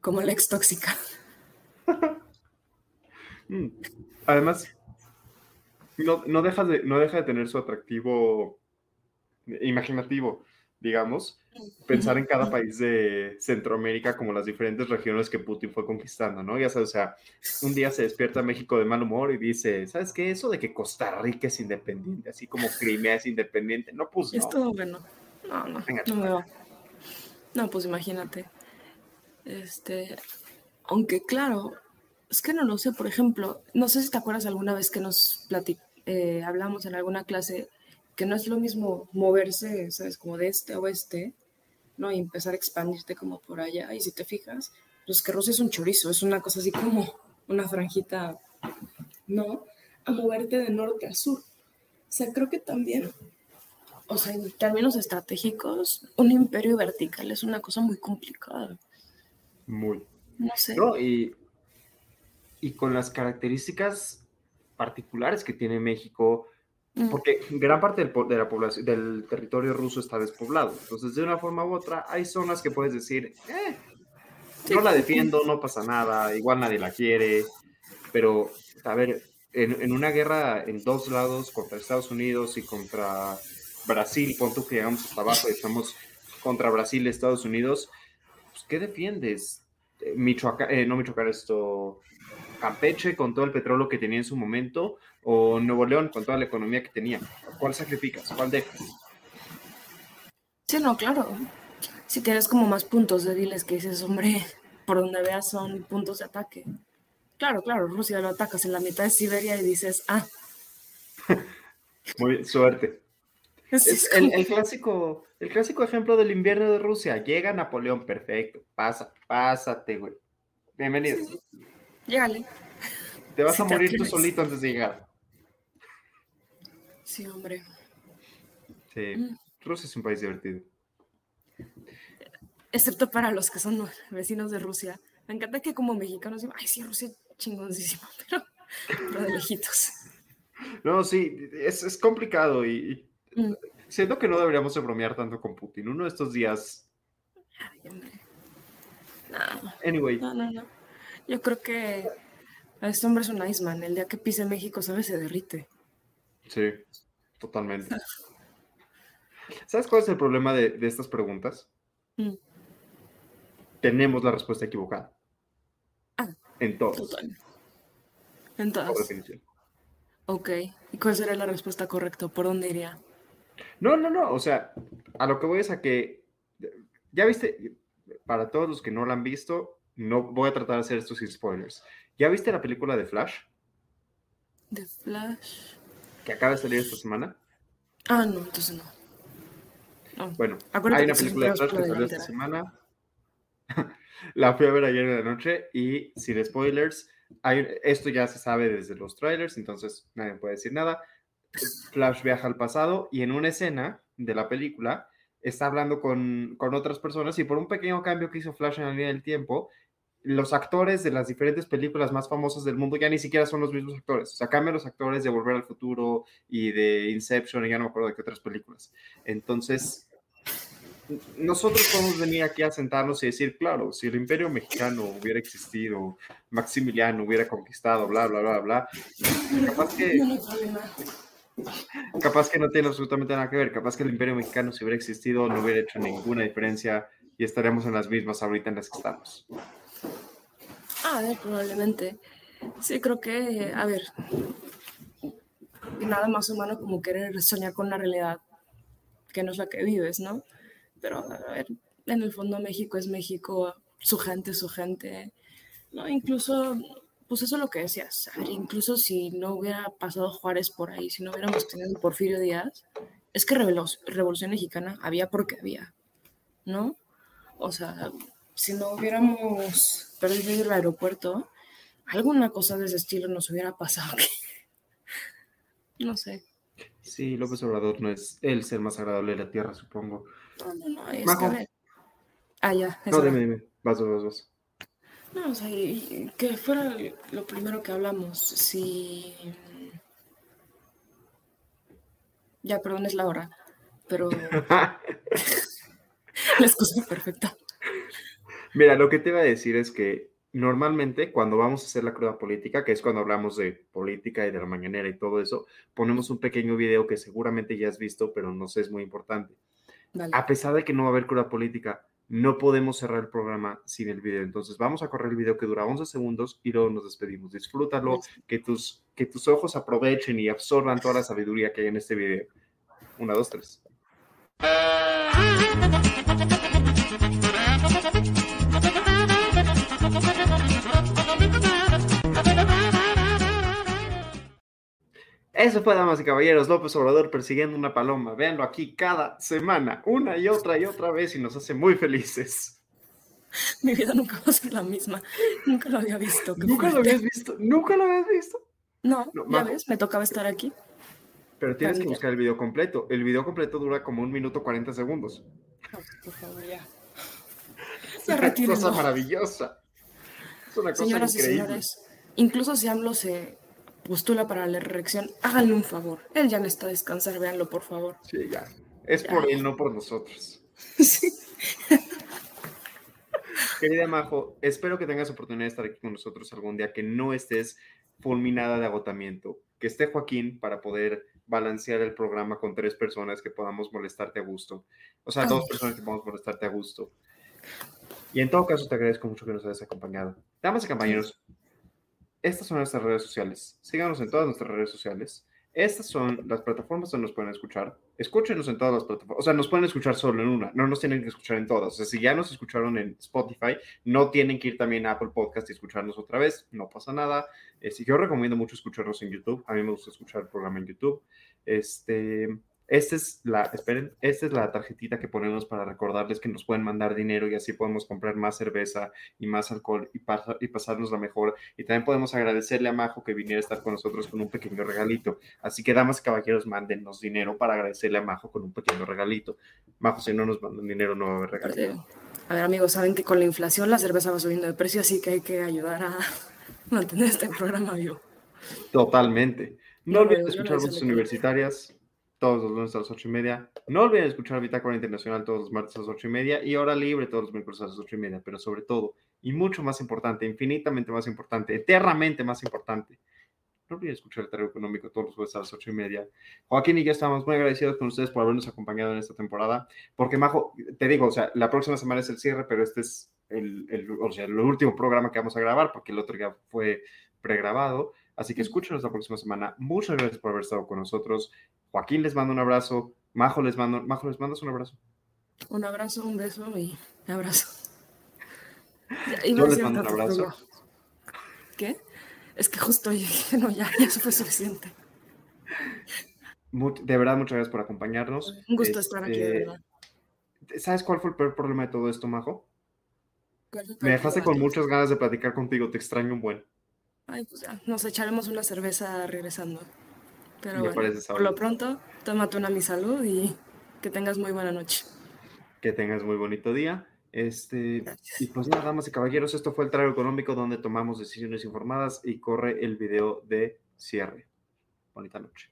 como la ex tóxica. Mm. Además, no, no, deja de, no deja de tener su atractivo imaginativo digamos, pensar en cada país de Centroamérica como las diferentes regiones que Putin fue conquistando, ¿no? Ya sabes, o sea, un día se despierta México de mal humor y dice, ¿sabes qué? Eso de que Costa Rica es independiente, así como Crimea es independiente, no, pues no. Es todo bueno. No, no, no me va. No, pues imagínate. Este, aunque claro, es que no lo sé, por ejemplo, no sé si te acuerdas alguna vez que nos eh, hablamos en alguna clase que no es lo mismo moverse, ¿sabes? Como de este a oeste, ¿no? Y empezar a expandirte como por allá. Y si te fijas, pues que Rusia es un chorizo, es una cosa así como una franjita, ¿no? A moverte de norte a sur. O sea, creo que también, o sea, en términos estratégicos, un imperio vertical es una cosa muy complicada. Muy. No sé. No, y, y con las características particulares que tiene México. Porque gran parte del, de la población, del territorio ruso está despoblado. Entonces, de una forma u otra, hay zonas que puedes decir, eh, no la defiendo, no pasa nada, igual nadie la quiere, pero, a ver, en, en una guerra en dos lados, contra Estados Unidos y contra Brasil, pon tú que llegamos hasta abajo y estamos contra Brasil y Estados Unidos, pues, ¿qué defiendes? Eh, Michoacán, eh, no Michoacán, esto, Campeche con todo el petróleo que tenía en su momento, o Nuevo León con toda la economía que tenía. ¿Cuál sacrificas? ¿Cuál dejas? Sí, no, claro. Si tienes como más puntos débiles que dices, hombre, por donde veas son puntos de ataque. Claro, claro, Rusia lo atacas en la mitad de Siberia y dices, ah, Muy bien, suerte. es, el, el clásico, el clásico ejemplo del invierno de Rusia. Llega Napoleón, perfecto. Pasa, pásate, güey. Bienvenido. Llégale. Te vas Si a morir tú solito antes de llegar. Sí, hombre. Sí, Mm. Rusia es un país divertido. Excepto para los que son vecinos de Rusia. Me encanta que como mexicanos digan, ay, sí, Rusia chingoncísima, pero, pero de lejitos. No, sí, es, es complicado y, y Mm. siento que no deberíamos de bromear tanto con Putin. Uno de estos días, Ay, hombre. No, anyway, no, no, no. Yo creo que este hombre es un Iceman. El día que pise México, ¿sabes? Se derrite. sí, totalmente. ¿Sabes cuál es el problema de, de estas preguntas? Mm. Tenemos la respuesta equivocada. Ah, En todas, Total. por Entonces, definición. ok. ¿Y cuál sería la respuesta correcta? ¿Por dónde iría? No, no, no, o sea, a lo que voy es a que, ya viste, para todos los que no la han visto, no voy a tratar de hacer esto sin spoilers. ¿Ya viste la película de Flash, The Flash. que acaba de salir esta semana? Ah, no, entonces no. No. Bueno, Acuérdate hay una película de Flash que salió esta semana. La fui a ver ayer en la noche y sin spoilers, hay, esto ya se sabe desde los trailers, entonces nadie puede decir nada. Flash viaja al pasado y en una escena de la película está hablando con, con otras personas y por un pequeño cambio que hizo Flash en la línea del tiempo, los actores de las diferentes películas más famosas del mundo ya ni siquiera son los mismos actores. O sea, cambian los actores de Volver al Futuro y de Inception y ya no me acuerdo de qué otras películas. Entonces, nosotros podemos venir aquí a sentarnos y decir, claro, si el imperio mexicano hubiera existido, Maximiliano hubiera conquistado, bla, bla, bla, bla, capaz que, capaz que no tiene absolutamente nada que ver, capaz que el imperio mexicano si hubiera existido no hubiera hecho ninguna diferencia y estaríamos en las mismas ahorita en las que estamos. A ver, probablemente. Sí, creo que, a ver, nada más humano como querer soñar con una realidad que no es la que vives, ¿no? Pero, a ver, en el fondo México es México, su gente su gente, ¿no? Incluso, pues eso es lo que decías, a ver, incluso si no hubiera pasado Juárez por ahí, si no hubiéramos tenido Porfirio Díaz, es que Revolución Mexicana había porque había, ¿no? O sea, si no hubiéramos perdido el aeropuerto, alguna cosa de ese estilo nos hubiera pasado. No sé. Sí, López Obrador no es el ser más agradable de la tierra, supongo. No, no, no, es que. Ah, ya. No, dime, dime. Vas, vas, vas. No, o sea, que fuera lo primero que hablamos. Si. Ya, perdón, es la hora. Pero. la excusa perfecta. Mira, lo que te iba a decir es que normalmente cuando vamos a hacer la cruda política, que es cuando hablamos de política y de la mañanera y todo eso, ponemos un pequeño video que seguramente ya has visto, pero no sé, es muy importante. Vale. A pesar de que no va a haber cruda política, no podemos cerrar el programa sin el video. Entonces vamos a correr el video que dura 11 segundos y luego nos despedimos. Disfrútalo, que tus, que tus ojos aprovechen y absorban toda la sabiduría que hay en este video. Una, dos, tres. Eso fue, damas y caballeros, López Obrador persiguiendo una paloma. Véanlo aquí cada semana, una y otra y otra vez, y nos hace muy felices. Mi vida nunca va a ser la misma. Nunca lo había visto. ¿Nunca lo habías visto? ¿Nunca lo habías visto? No, No, ya ves, me tocaba estar aquí. Pero tienes que buscar el video completo. El video completo dura como un minuto 40 segundos. No, por favor, ya. Es Ya una cosa maravillosa. Es una cosa Señoras y increíble. señores, incluso si AMLO se postula para la reelección, háganle un favor. Él ya necesita descansar, véanlo, por favor. Sí, ya. Es Ya. por él, no por nosotros. Sí. Querida Majo, espero que tengas oportunidad de estar aquí con nosotros algún día, que no estés fulminada de agotamiento, que esté Joaquín para poder balancear el programa con tres personas que podamos molestarte a gusto. O sea, dos personas que podamos molestarte a gusto. Y en todo caso, te agradezco mucho que nos hayas acompañado. Damas y compañeros, estas son nuestras redes sociales. Síganos en todas nuestras redes sociales. Estas son las plataformas donde nos pueden escuchar. Escúchenos en todas las plataformas. O sea, nos pueden escuchar solo en una. No nos tienen que escuchar en todas. O sea, si ya nos escucharon en Spotify, no tienen que ir también a Apple Podcast y escucharnos otra vez. No pasa nada. Eh, yo recomiendo mucho escucharnos en YouTube. A mí me gusta escuchar el programa en YouTube. Este, esta es la, esperen, esta es la tarjetita que ponemos para recordarles que nos pueden mandar dinero y así podemos comprar más cerveza y más alcohol y, pasa- y pasarnos la mejor. Y también podemos agradecerle a Majo que viniera a estar con nosotros con un pequeño regalito. Así que, damas y caballeros, mándennos dinero para agradecerle a Majo con un pequeño regalito. Majo, si no nos mandan dinero, no va a haber regalito. A ver, amigos, saben que con la inflación la cerveza va subiendo de precio, así que hay que ayudar a mantener este programa vivo. Totalmente. No olviden escuchar voces universitarias todos los lunes a las ocho y media. No olviden escuchar Bitácora Internacional todos los martes a las ocho y media y Hora Libre todos los miércoles a las ocho y media. Pero sobre todo, y mucho más importante, infinitamente más importante, eternamente más importante, no olviden escuchar el Terreno Económico todos los jueves a las ocho y media. Joaquín y yo estamos muy agradecidos con ustedes por habernos acompañado en esta temporada. Porque, Majo, te digo, o sea, la próxima semana es el cierre, pero este es el, el- o sea, el último programa que vamos a grabar porque el otro ya fue pregrabado. Así que escúchenos la próxima semana. Muchas gracias por haber estado con nosotros. Joaquín les mando un abrazo. Majo les mando, Majo les mandas un abrazo. Un abrazo, un beso y un abrazo. Yo les mando un abrazo. ¿Qué? Es que justo yo dije, no, ya, ya eso fue suficiente. De verdad, muchas gracias por acompañarnos. Un gusto estar aquí, de Este, verdad. ¿Sabes cuál fue el peor problema de todo esto, Majo? ¿Cuál fue tu Me dejaste con muchas ganas de platicar contigo. Te extraño un buen. Ay, pues ya, nos echaremos una cerveza regresando. Pero bueno, por lo pronto, tómate una mi salud y que tengas muy buena noche. Que tengas muy bonito día. Este, Gracias. y pues nada, damas y caballeros, esto fue el trago económico donde tomamos decisiones informadas y corre el video de cierre. Bonita noche.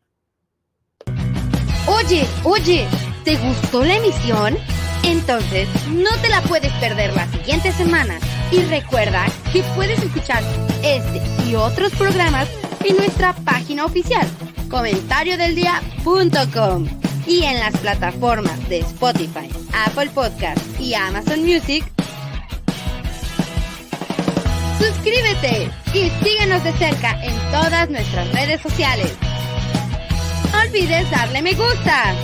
Oye, oye, ¿te gustó la emisión? Entonces, no te la puedes perder la siguiente semana. Y recuerda que puedes escuchar este y otros programas en nuestra página oficial, comentariodeldia.com y en las plataformas de Spotify, Apple Podcast y Amazon Music. Suscríbete y síguenos de cerca en todas nuestras redes sociales. No olvides darle me gusta.